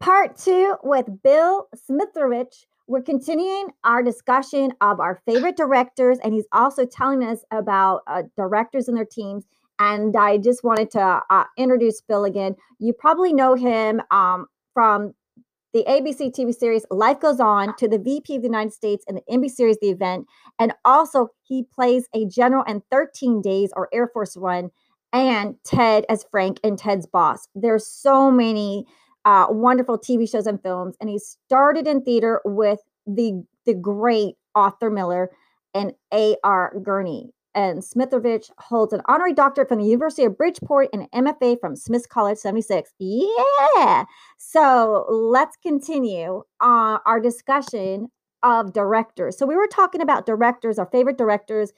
part two with Bill Smitrovich. We're continuing our discussion of our favorite directors, and he's also telling us about uh, directors and their teams. And I just wanted to uh, introduce Bill again. You probably know him um, from the ABC TV series Life Goes On to the VP of the United States and the NBC series The Event. And also, he plays a general in 13 Days or Air Force One and Ted as Frank and Ted's boss. There's so many uh, wonderful TV shows and films, and he started in theater with the the great Arthur Miller and A.R. Gurney. And Smitrovich holds an honorary doctorate from the University of Bridgeport and an MFA from Smith College 76. Yeah. So let's continue uh, our discussion of directors. So we were talking about directors, our favorite directors,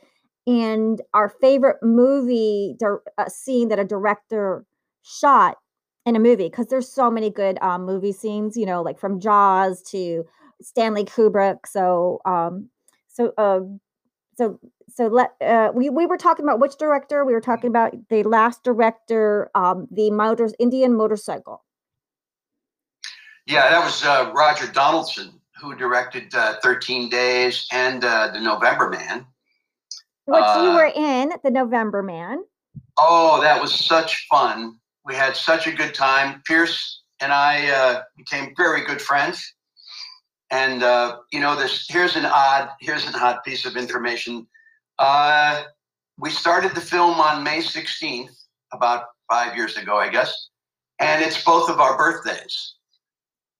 and our favorite movie uh, scene that a director shot in a movie because there's so many good um, movie scenes you know like from jaws to stanley kubrick so um so uh, so so let uh, we we were talking about which director? We were talking about the last director um the motors indian motorcycle. Yeah that was uh, roger donaldson who directed uh, 13 days and uh, the november man. Which you uh, were in the november man. Oh that was such fun we had such a good time. Pierce and I uh, became very good friends. And uh, you know, this here's an odd here's an odd piece of information. Uh, we started the film on May 16th, about five years ago, I guess, and it's both of our birthdays.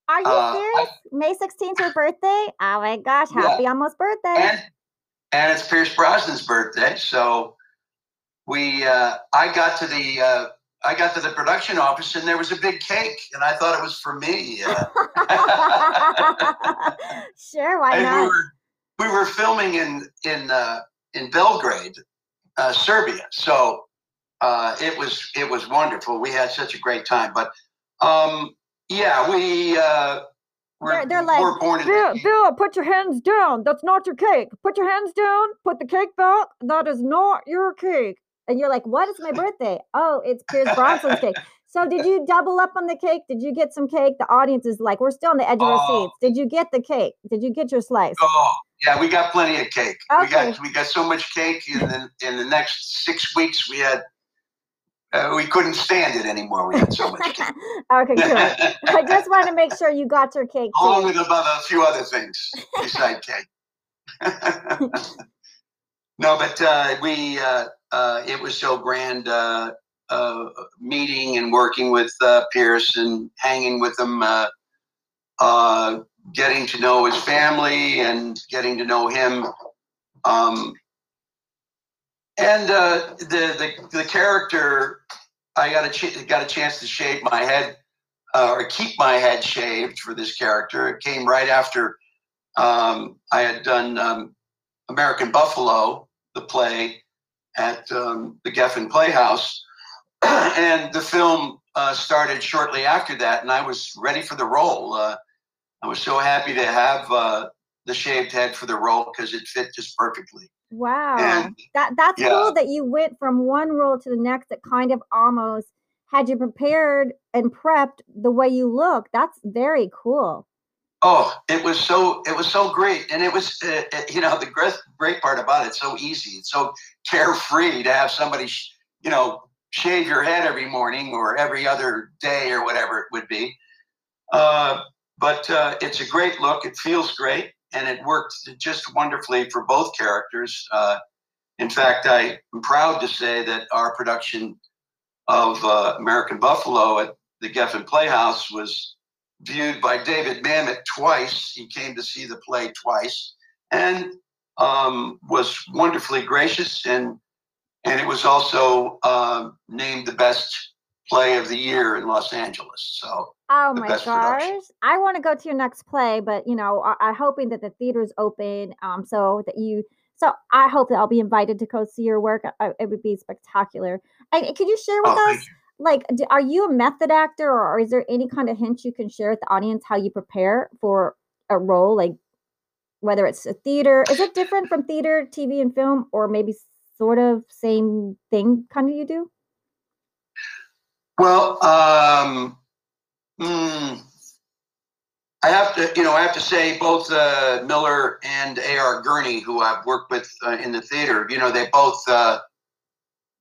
Are you uh, serious? I, May 16th, your birthday? Oh my gosh, happy yeah. almost birthday. And, and it's Pierce Brosnan's birthday. So we, uh, I got to the uh, I got to the production office and there was a big cake, and I thought it was for me. Uh, sure, why not? We were, we were filming in in uh, in Belgrade, uh, Serbia, so uh, it was it was wonderful. We had such a great time. But um, yeah, we uh, we're, they're, like, we're born Bill, Bill, put your hands down. That's not your cake. Put your hands down. Put the cake back. That is not your cake and you're like, "What is my birthday?" Oh, it's Pierce Brosnan's cake. So did you double up on the cake? Did you get some cake? The audience is like, we're still on the edge of our oh. seats. Did you get the cake? Did you get your slice? Oh, yeah, we got plenty of cake. Okay. We got we got so much cake, and then in the next six weeks we had uh, we couldn't stand it anymore. We had so much cake. okay, good. I just want to make sure you got your cake. Along with about a few other things beside cake. no, but uh, we uh, uh, it was so grand uh, uh, meeting and working with uh, Pierce and hanging with him, uh, uh, getting to know his family and getting to know him. Um, and the, the the character, I got a ch- got a chance to shave my head or keep my head shaved for this character. It came right after um, I had done um, American Buffalo, the play, at um, the Geffen Playhouse. and the film uh, started shortly after that, and I was ready for the role. Uh, I was so happy to have uh, the shaved head for the role because it fit just perfectly. Wow, and, that that's yeah. cool that you went from one role to the next. That kind of almost had you prepared and prepped the way you look. That's very cool. Oh, it was so it was so great, and it was uh, uh you know the great great part about it. So easy, it's so carefree to have somebody you know shave your head every morning or every other day or whatever it would be. Uh, but uh, it's a great look. It feels great, and it worked just wonderfully for both characters. Uh, in fact, I am proud to say that our production of uh, American Buffalo at the Geffen Playhouse was viewed by David Mamet twice. He came to see the play twice and um, was wonderfully gracious and and it was also um, named the best play of the year in Los Angeles. So oh my gosh, production. I want to go to your next play, but you know, I, am hoping that the theater's open, um, so that you. So I hope that I'll be invited to go see your work. I, it would be spectacular. And could you share with oh, us? Like are you a method actor or is there any kind of hint you can share with the audience how you prepare for a role like whether it's a theater is it different from theater tv and film or maybe sort of same thing kind of you do well um mm, I have to, you know, I have to say both uh, Miller and A.R. Gurney, who I've worked with uh, in the theater, you know, they both uh,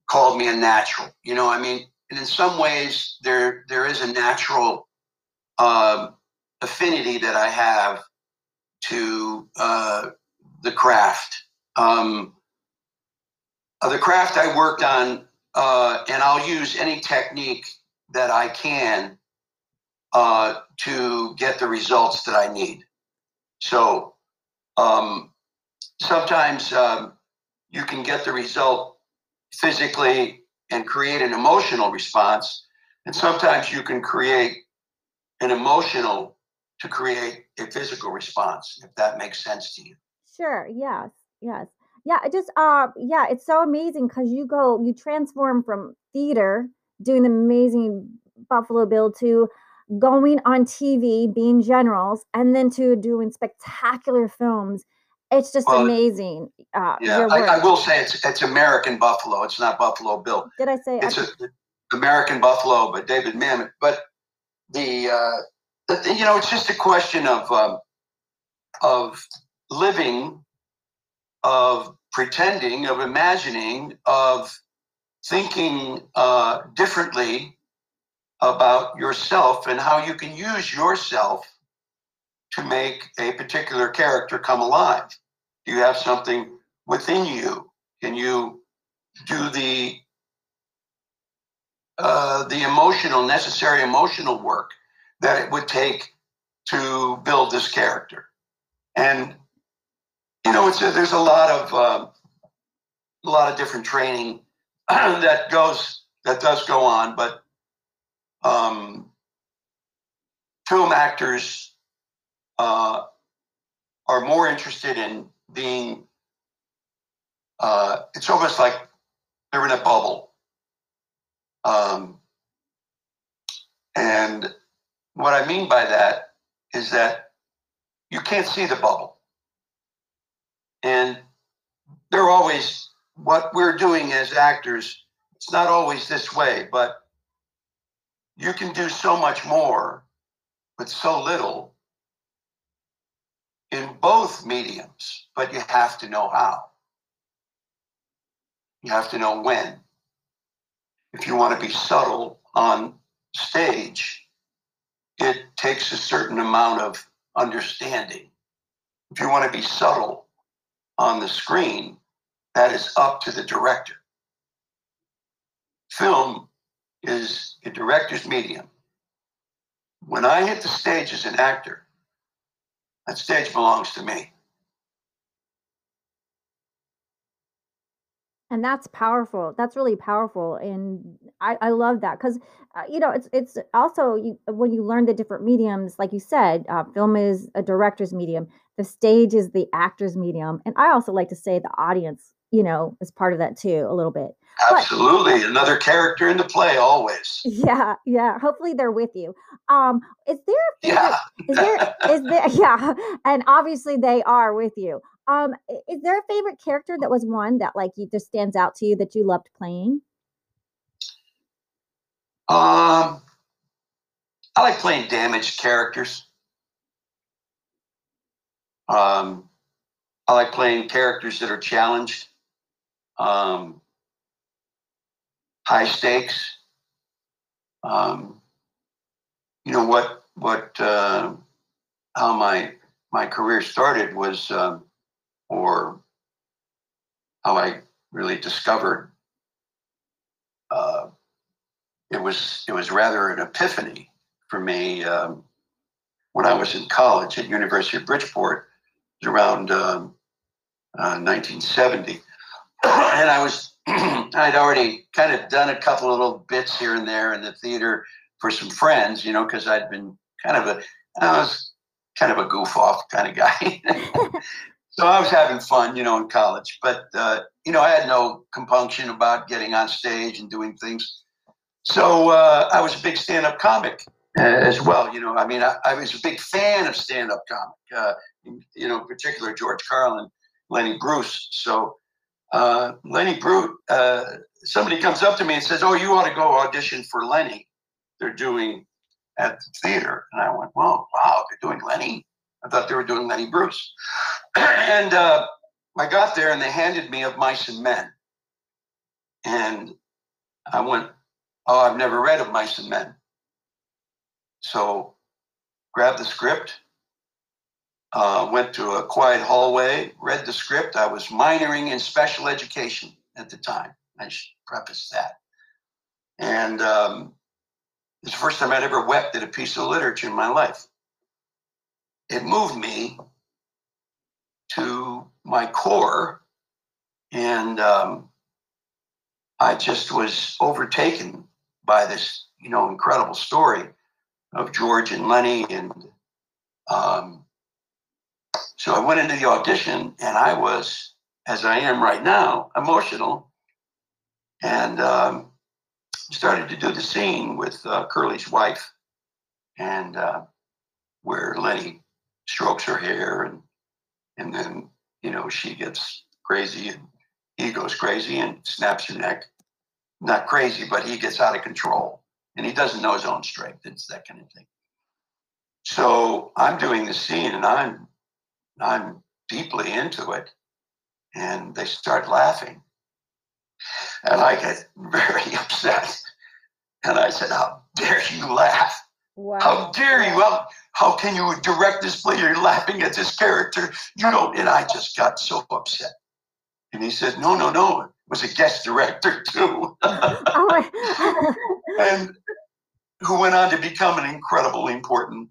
called me a natural. You know, I mean, and in some ways, there there is a natural um, affinity that I have to uh, the craft. Um, uh, the craft I worked on, uh, and I'll use any technique that I can uh, to get the results that I need. So um, sometimes um, you can get the result physically and create an emotional response, and sometimes you can create an emotional to create a physical response, if that makes sense to you. Sure. Yes. Yes. Yeah. It just, uh, yeah, it's so amazing because you go, you transform from theater, doing the amazing Buffalo Bill to going on TV, being generals, and then to doing spectacular films. It's just Well, amazing. Uh, Yeah, I, I will say it's it's American Buffalo. It's not Buffalo Bill. Did I say? It's I, a American Buffalo, but David Mamet. But the, uh, the you know, it's just a question of um, of living, of pretending, of imagining, of thinking uh, differently about yourself and how you can use yourself to make a particular character come alive. Do you have something within you? Can you do the uh, the emotional, necessary emotional work that it would take to build this character? And you know, it's a, there's a lot of um a lot of different training that goes that does go on, but um, film actors uh, are more interested in being. Uh, it's almost like they're in a bubble, um, and what I mean by that is that you can't see the bubble, and they're always what we're doing as actors. It's not always this way, but you can do so much more with so little in both mediums, but you have to know how. You have to know when. If you want to be subtle on stage, it takes a certain amount of understanding. If you want to be subtle on the screen, that is up to the director. Film is a director's medium. When I hit the stage as an actor, that stage belongs to me. and that's powerful. That's really powerful, and I, I love that because uh, you know it's it's also you, when you learn the different mediums, like you said, uh, film is a director's medium, the stage is the actor's medium, and I also like to say the audience, you know, is part of that too a little bit. But Absolutely. Another character in the play, always. yeah, yeah. Hopefully they're with you. Um, is there a favorite? Yeah. Is there is there yeah, and obviously they are with you. Um, is there a favorite character that was one that like you just stands out to you that you loved playing? Um, I like playing damaged characters. Um, I like playing characters that are challenged, um, high stakes. Um, you know what? What? Uh, how my my career started was, um, or how I really discovered. Uh, it was it was rather an epiphany for me um, when I was in college at University of Bridgeport. Around um, uh, 1970, and I was I'd already kind of done a couple of little bits here and there in the theater for some friends, you know, because I'd been kind of a I was kind of a goof off kind of guy. so I was having fun, you know, in college, but uh, you know, I had no compunction about getting on stage and doing things. So uh, I was a big stand-up comic uh, as well. You know, I mean, I, I was a big fan of stand-up comic. Uh, you know, in particular George Carlin, Lenny Bruce. So uh, Lenny Bruce, uh, somebody comes up to me and says, "Oh, you ought to go audition for Lenny. They're doing at the theater. And I went, well, wow, they're doing Lenny. I thought they were doing Lenny Bruce. and uh, I got there and they handed me Of Mice and Men. And I went, oh, I've never read Of Mice and Men. So grabbed the script, uh, went to a quiet hallway, read the script. I was minoring in special education at the time. I should preface that. And um, it's the first time I'd ever wept at a piece of literature in my life. It moved me to my core, and um, I just was overtaken by this, you know, incredible story of George and Lenny, and um, so I went into the audition, and I was, as I am right now, emotional, and um, started to do the scene with uh, Curly's wife, and uh, where Lenny strokes her hair, and and then you know she gets crazy, and he goes crazy and snaps her neck. Not crazy, but he gets out of control, and he doesn't know his own strength. It's that kind of thing. So I'm doing the scene, and I'm I'm deeply into it, and they start laughing and I get very upset. And I said, How dare you laugh? Wow. How dare you? How, how can you direct this play? You're laughing at this character. You don't. And I just got so upset. And he said, No, no, no. It was a guest director too. Oh, and who went on to become an incredibly important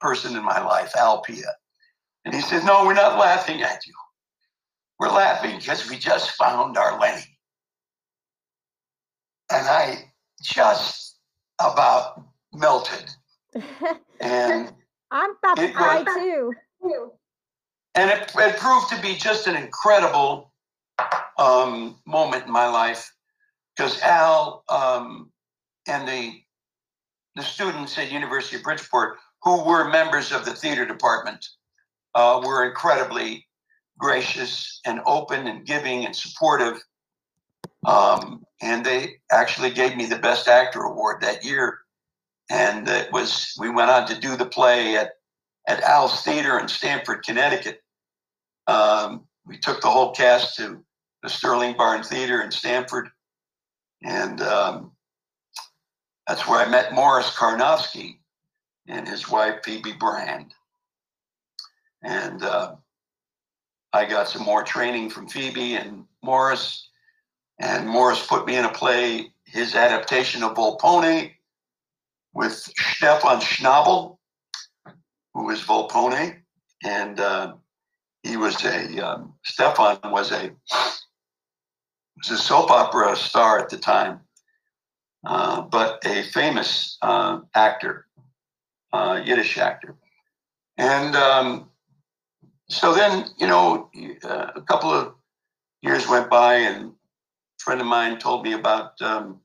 person in my life, Al Pia. And he said, No, we're not laughing at you. We're laughing because we just found our Lenny and I just about melted. And I'm about to cry too. And it, it proved to be just an incredible um, moment in my life because Al um, and the the students at University of Bridgeport who were members of the theater department uh, were incredibly gracious and open and giving and supportive um, and they actually gave me the Best Actor award that year. And it was we went on to do the play at at Al's Theater in Stamford, Connecticut. Um, we took the whole cast to the Sterling Barn Theater in Stamford, and um, that's where I met Morris Carnovsky and his wife Phoebe Brand. And uh, I got some more training from Phoebe and Morris and Morris put me in a play, his adaptation of Volpone with Stefan Schnabel, who was Volpone. And uh, he was a, um, Stefan was a, was a soap opera star at the time, uh, but a famous uh, actor, uh, Yiddish actor. And um, so then, you know, uh, a couple of years went by and a friend of mine told me about um,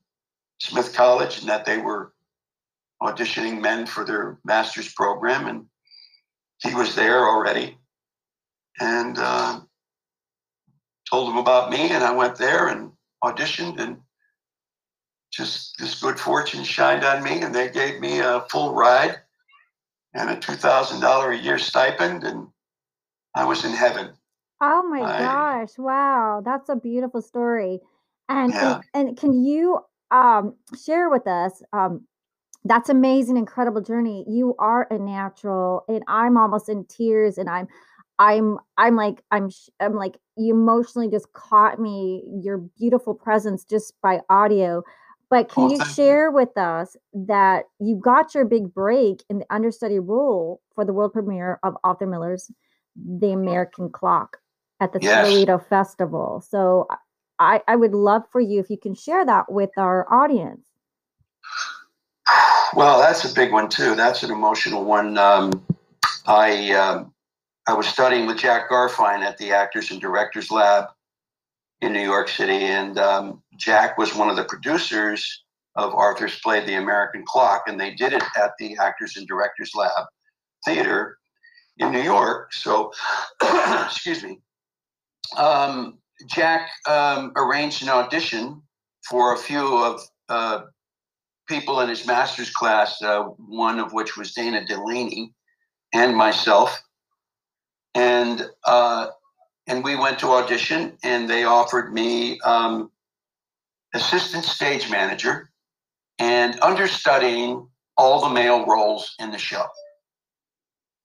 Smith College and that they were auditioning men for their master's program, and he was there already, and uh, told him about me, and I went there and auditioned, and just this good fortune shined on me, and they gave me a full ride and a two thousand dollar a year stipend, and I was in heaven. Oh my I, gosh! Wow, that's a beautiful story. And yeah. and, and can you um, share with us um, that's amazing, incredible journey. You are a natural, and I'm almost in tears, and I'm I'm I'm like I'm I'm like you emotionally just caught me your beautiful presence just by audio. But can oh, you share you. with us that you got your big break in the understudy role for the world premiere of Arthur Miller's The American Clock at the yes. Festival? So I, I would love for you if you can share that with our audience. Well, that's a big one too. That's an emotional one. Um, I um, I was studying with Jack Garfein at the Actors and Directors Lab in New York City, and um, Jack was one of the producers of Arthur's play, The American Clock, and they did it at the Actors and Directors Lab Theater in New York. So, excuse me. Um, Jack um, arranged an audition for a few of uh, people in his master's class, uh, one of which was Dana Delany and myself. And uh, and we went to audition, and they offered me um, assistant stage manager and understudying all the male roles in the show.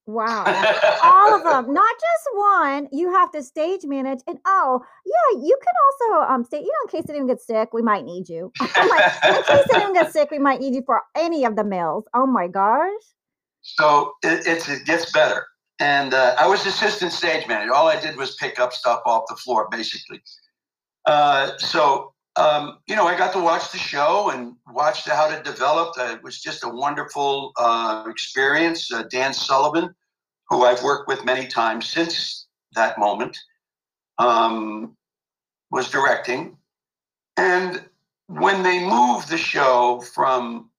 Wow. All of them, not just one. You have to stage manage. And oh, yeah, you can also um state, you know, in case anyone gets sick, we might need you. like, in case anyone gets sick, we might need you for any of the meals. Oh my gosh. So it, it's, it gets better. And uh, I was assistant stage manager. All I did was pick up stuff off the floor, basically. Uh, so um, you know, I got to watch the show and watch how it developed. Uh, it was just a wonderful uh, experience. Uh, Dan Sullivan, who I've worked with many times since that moment, um, was directing. And when they moved the show from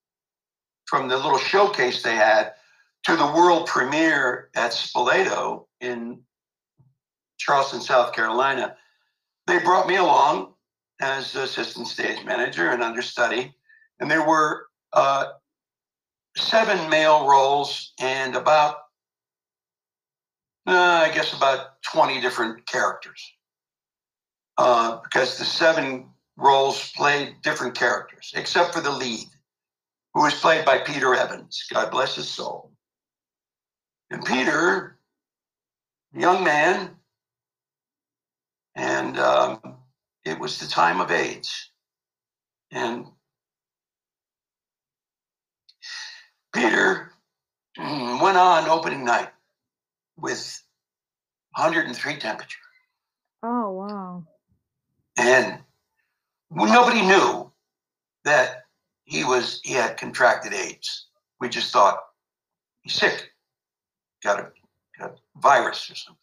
from the little showcase they had to the world premiere at Spoleto in Charleston, South Carolina, they brought me along as assistant stage manager and understudy. And there were uh, seven male roles and about, uh, I guess, about 20 different characters. Uh, because the seven roles played different characters, except for the lead, who was played by Peter Evans. God bless his soul. And Peter, young man, and um, it was the time of AIDS. And Peter mm, went on opening night with 103 temperature. Oh, wow. And nobody knew that he was he had contracted AIDS. We just thought he's sick, got a, got a virus or something.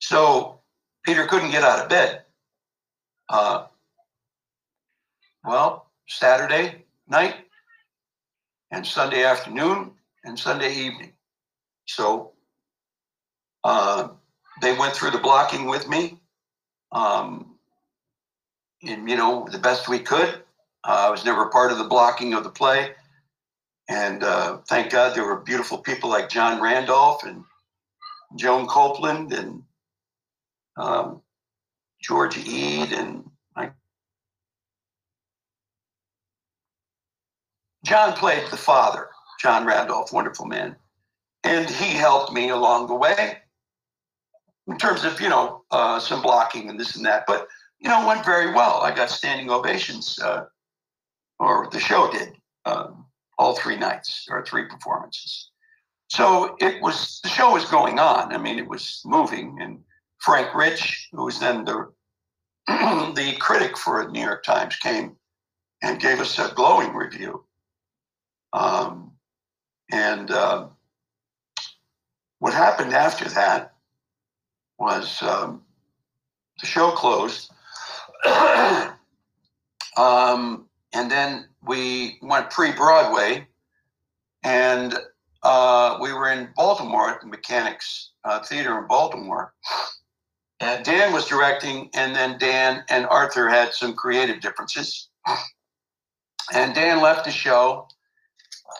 So Peter couldn't get out of bed. Uh, well, Saturday night and Sunday afternoon and Sunday evening. So uh, they went through the blocking with me, um, and you know the best we could. Uh, I was never part of the blocking of the play, and uh, thank God there were beautiful people like John Randolph and Joan Copeland and um, George Ede and I, John played the father, John Randolph, wonderful man. And he helped me along the way in terms of, you know, uh, some blocking and this and that. But, you know, went very well. I got standing ovations, uh, or the show did, um, all three nights or three performances. So it was, the show was going on. I mean, it was moving and Frank Rich, who was then the the critic for the New York Times, came and gave us a glowing review. Um, and uh, what happened after that was um, the show closed. um, and then we went pre Broadway, and uh, we were in Baltimore at the Mechanics uh, Theater in Baltimore. Uh, Dan was directing, and then Dan and Arthur had some creative differences. And Dan left the show,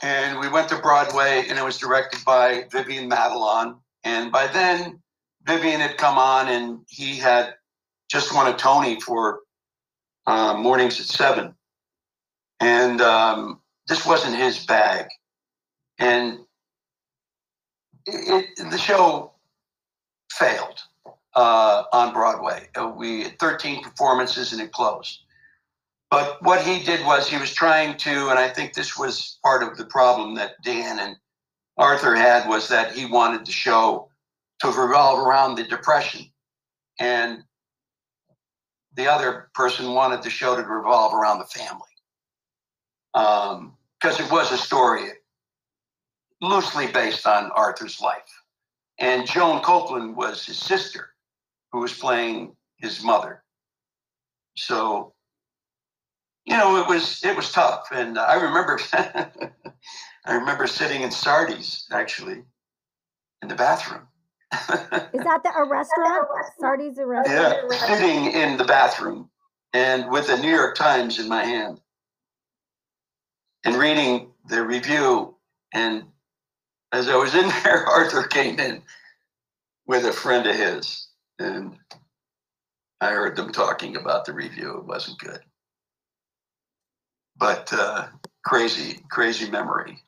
and we went to Broadway, and it was directed by Vivian Matalon. And by then, Vivian had come on, and he had just won a Tony for uh, Mornings at Seven. And um, this wasn't his bag. And it, it, the show failed uh, on Broadway. We had 13 performances and it closed. But what he did was he was trying to, and I think this was part of the problem that Dan and Arthur had, was that he wanted the show to revolve around the Depression. And the other person wanted the show to revolve around the family. Because um, it was a story loosely based on Arthur's life. And Joan Copeland was his sister who was playing his mother. So, you know, it was it was tough, and I remember I remember sitting in Sardi's actually in the bathroom. Is that the a restaurant? Sardi's a restaurant. Yeah, sitting in the bathroom and with the New York Times in my hand. and reading the review. And as I was in there, Arthur came in with a friend of his, and I heard them talking about the review. It wasn't good, but uh, crazy, crazy memory.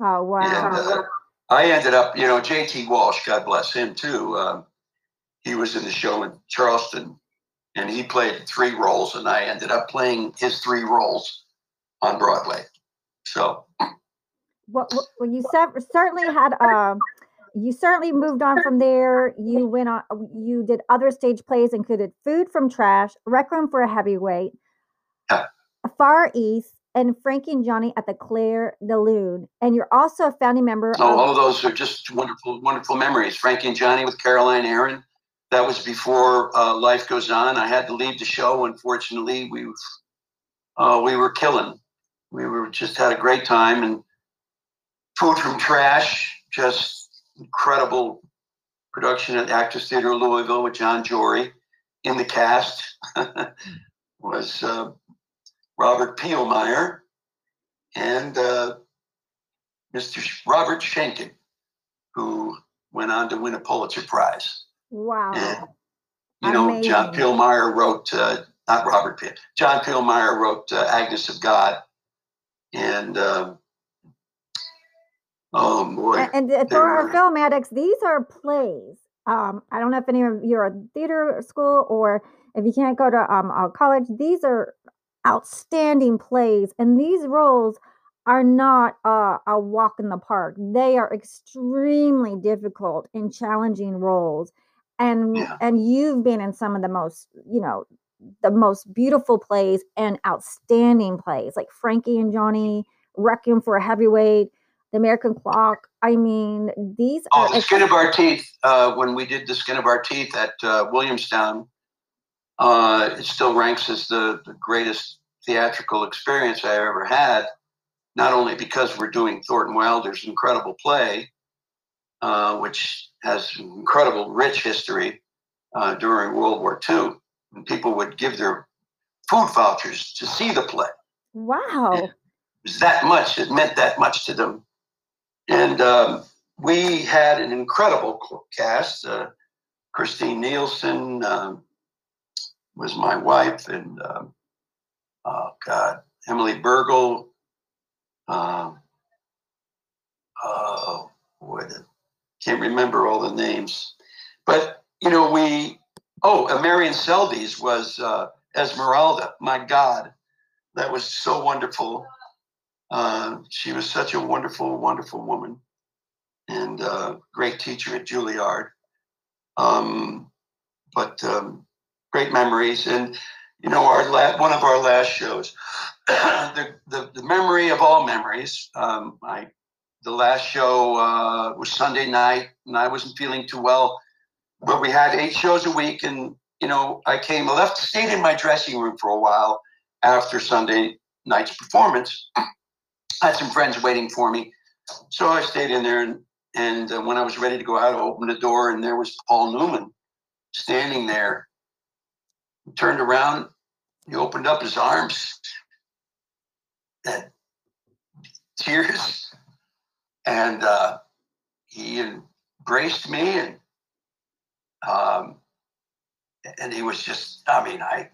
Oh wow! And uh, I ended up, you know, J.T. Walsh, God bless him too. Um, he was in the show in Charleston, and he played three roles, and I ended up playing his three roles on Broadway. So, well, well you certainly had um, you certainly moved on from there. You went on. You did other stage plays, included "Food from Trash," "Requiem for a Heavyweight," yeah. "Far East," and Frankie and Johnny at the Clair de Lune. And you're also a founding member. Oh, of- all those are just wonderful, wonderful memories. Frankie and Johnny with Caroline Aaron. That was before uh, Life Goes On. I had to leave the show. Unfortunately, we uh, we were killing. We were just had a great time and food from trash. Just incredible production at Actors Theater Louisville with Jon Jory in the cast was uh, Robert Pielmeier, and uh, Mr. Robert Schenkkan, who went on to win a Pulitzer Prize. Wow. And, you know, John Pielmeier wrote, uh, not Robert Piel, John Pielmeier wrote uh, Agnes of God. And, um, oh boy. And, and for our film addicts, these are plays. Um, I don't know if any of you are at theater school or if you can't go to um, a college, these are outstanding plays. And these roles are not uh, a walk in the park. They are extremely difficult and challenging roles. And Yeah. and you've been in some of the most, you know, the most beautiful plays and outstanding plays, like Frankie and Johnny, Requiem for a Heavyweight, The American Clock. I mean, these Oh, are the skin of our teeth. Uh, when we did the skin of our teeth at uh, Williamstown, uh, it still ranks as the, the greatest theatrical experience I ever had. Not only because we're doing Thornton Wilder's incredible play, uh, which has incredible rich history uh, during World War II, and people would give their food vouchers to see the play wow. it was that much. It meant that much to them. And um, we had an incredible cast. Uh, Kristine Nielsen um, was my wife, and um, oh God, Emily Burgle. Um, oh boy, the, can't remember all the names. But you know, we. Oh, Marian Seldes was uh, Esmeralda. My God, that was so wonderful. Uh, she was such a wonderful, wonderful woman and uh, great teacher at Juilliard. Um, but um, great memories. And, you know, our la- one of our last shows, the, the, the memory of all memories. Um, I, the last show uh, was Sunday night, and I wasn't feeling too well. But we had eight shows a week, and, you know, I came, I left, stayed in my dressing room for a while after Sunday night's performance. I had some friends waiting for me. So I stayed in there, and, and uh, when I was ready to go out, I opened the door, and there was Paul Newman standing there. Turned around, he opened up his arms, and tears, and uh, he embraced me, and um, and he was just, I mean, I,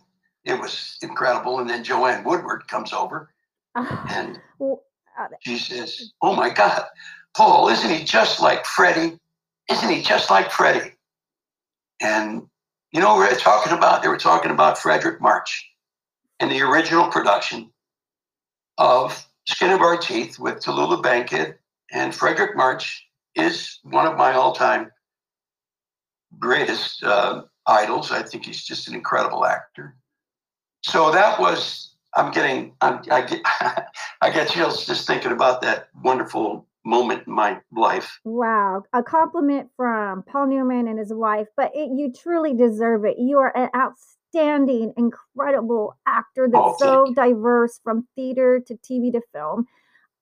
it was incredible. And then Joanne Woodward comes over, and Well, uh, she says, "Oh my God, Paul, isn't he just like Freddie? Isn't he just like Freddie?" And you know, we we're talking about they were talking about Fredric March in the original production of Skin of Our Teeth with Tallulah Bankhead, and Fredric March is one of my all-time greatest uh, idols. I think he's just an incredible actor. So that was I'm getting I'm, I get I get chills just thinking about that wonderful moment in my life. wow. A compliment from Paul Newman and his wife, but it, you truly deserve it. You are an outstanding, incredible actor that's Oh, so diverse from theater to TV to film.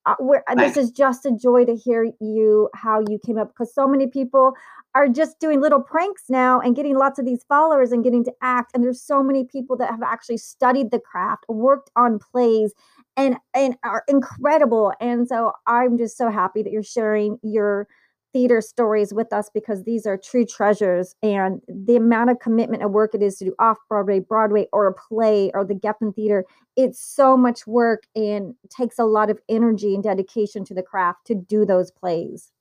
uh, uh, this is just a joy to hear you how you came up because so many people are just doing little pranks now and getting lots of these followers and getting to act. And there's so many people that have actually studied the craft worked on plays and and are incredible. And so i'm just so happy that you're sharing your theater stories with us because these are true treasures. And the amount of commitment and work it is to do off broadway broadway or a play or the geffen theater it's so much work and takes a lot of energy and dedication to the craft to do those plays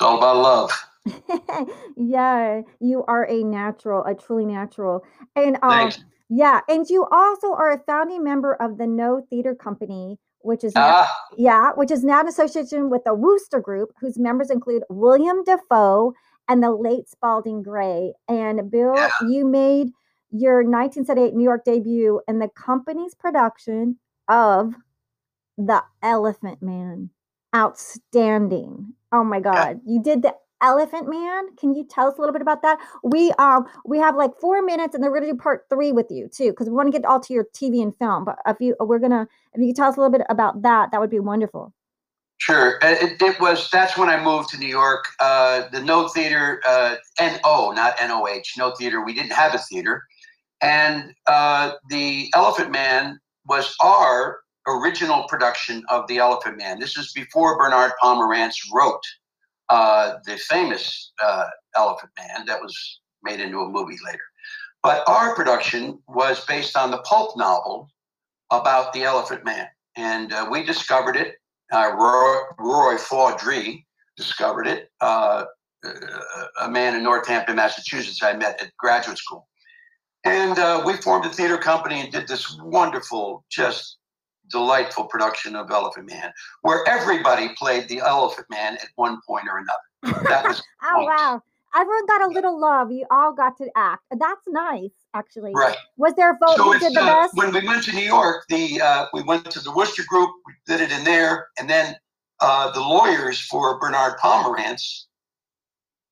It's all about love. yeah you are a natural a truly natural and um Thanks. yeah and you also are a founding member of the no theater company which is now Ah, yeah, which is now in association with the Wooster Group, whose members include Willem Dafoe and the late Spalding Gray. And Bill, yeah. you made your 1978 New York debut in the company's production of The Elephant Man. Outstanding. Oh my Yeah. God. You did the Elephant Man. Can you tell us a little bit about that? We um we have like four minutes and then we're gonna do part three with you too, because we want to get all to your TV and film. But if you we're gonna if you could tell us a little bit about that, that would be wonderful. Sure. It, it was, that's when I moved to New York. Uh, the No Theater, uh, N-O, not N-O-H, No Theater. We didn't have a theater. And uh, The Elephant Man was our original production of The Elephant Man. This is before Bernard Pomerance wrote uh, the famous uh, Elephant Man that was made into a movie later. But our production was based on the pulp novel about the Elephant Man. And uh, we discovered it uh, Roy, Roy Faudree discovered it, uh, a man in Northampton, Massachusetts, I met at graduate school. And uh, we formed a theater company and did this wonderful, just delightful production of Elephant Man, where everybody played the Elephant Man at one point or another. That was oh wow. Everyone got a little love. You all got to act. That's nice, actually. right. Was there a vote So who did the uh, best? when we went to New York, the uh, we went to the Wooster Group, we did it in there, and then uh, the lawyers for Bernard Pomerance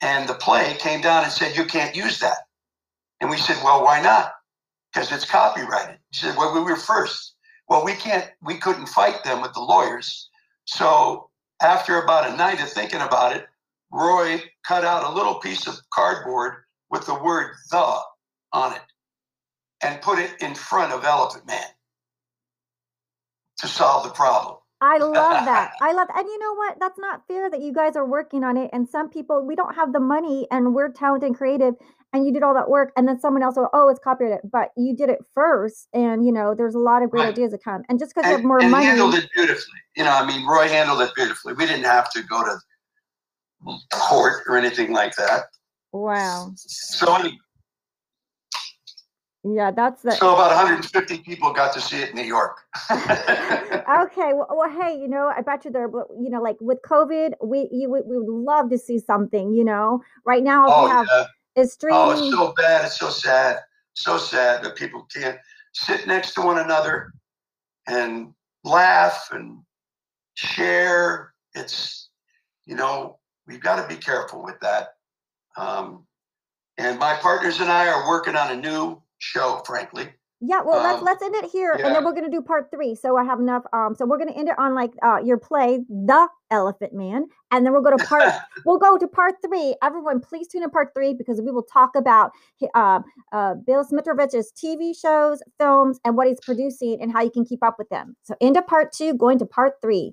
and the play came down and said you can't use that, and we said, well, why not? Because it's copyrighted. He said, well, we were first. Well, we can't, we couldn't fight them with the lawyers. So after about a night of thinking about it, Roy cut out a little piece of cardboard with the word "the" on it and put it in front of Elephant Man to solve the problem. I love that. I love, and you know what? That's not fair that you guys are working on it. And some people, we don't have the money, and we're talented and creative, and you did all that work, and then someone else will, oh, it's copyrighted, but you did it first, and you know, there's a lot of great Right. ideas that come. And just because you have more and money, handled it beautifully. You know, I mean, Roy handled it beautifully. We didn't have to go to court or anything like that. wow, So, yeah, that's the. so about 150 people got to see it in New York. okay well, well hey you know i bet you there but you know like with covid we you would we would love to see something you know right now all oh, we oh, have yeah. Is streaming Oh, it's so bad. It's so sad. So sad that people can't sit next to one another and laugh and share. It's, you know, we've got to be careful with that. Um, and my partners and I are working on a new show, frankly. Yeah well let's um, let's end it here and then we're going to do part three. So i have enough um so we're going to end it on like uh your play the elephant man and then we'll go to part we'll go to part three. Everyone please tune in part three because we will talk about uh, uh, bill smitrovich's tv shows films and what he's producing and how you can keep up with them. So into part two going to part three